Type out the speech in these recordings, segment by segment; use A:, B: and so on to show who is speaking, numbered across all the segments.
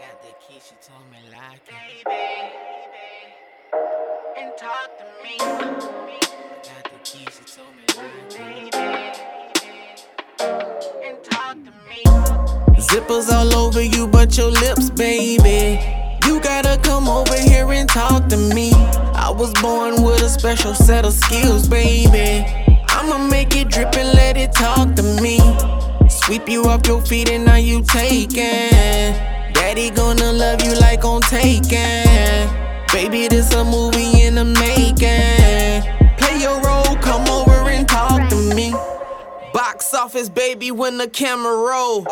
A: got the key, she told me like it. Baby, and talk to me. I got the key, she told me like it. and talk to me. Zippers all over you, but your lips, baby. You gotta come over here and talk to me. I was born with a special set of skills, baby. I'ma make it drip and let it talk to me. Sweep you off your feet and now you taking. Daddy gonna love you like on taking. Baby, this a movie in the making. Play your role, come over and talk to me. Box office, baby, when the camera roll.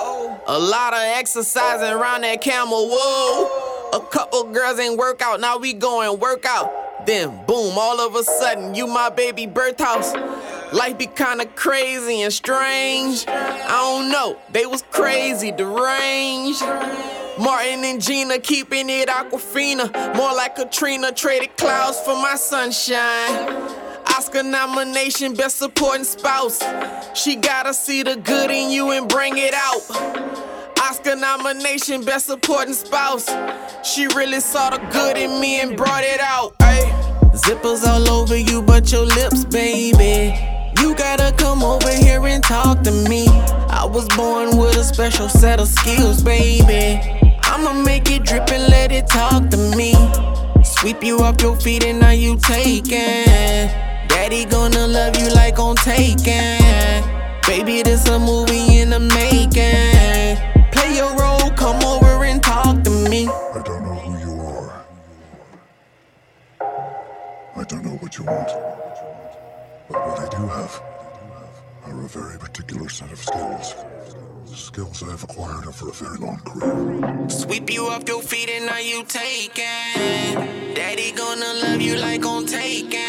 A: A lot of exercising around that camel, whoa. A couple girls ain't workout, now we going work out. Then boom, all of a sudden, you my baby birth house. Life be kinda crazy and strange. I don't know, they was crazy, deranged. Martin and Gina keeping it Aquafina. More like Katrina, traded clouds for my sunshine. Oscar nomination, best supporting spouse. She gotta see the good in you and bring it out. Oscar nomination, best supporting spouse. She really saw the good in me and brought it out. Ay. Zippers all over you, but your lips, baby. You gotta come over here and talk to me. I was born with a special set of skills, baby. I'ma make it drip and let it talk to me. Sweep you off your feet and now you taking. Daddy gonna love you like on taking. Baby, this a movie in the making. Play your role, come over and talk to me.
B: I don't know who you are. I don't know what you want. But what I do have are a very particular set of skills. Skills I have acquired over a very long career.
A: Sweep you off your feet and now you taking. Daddy gonna love you like on taking.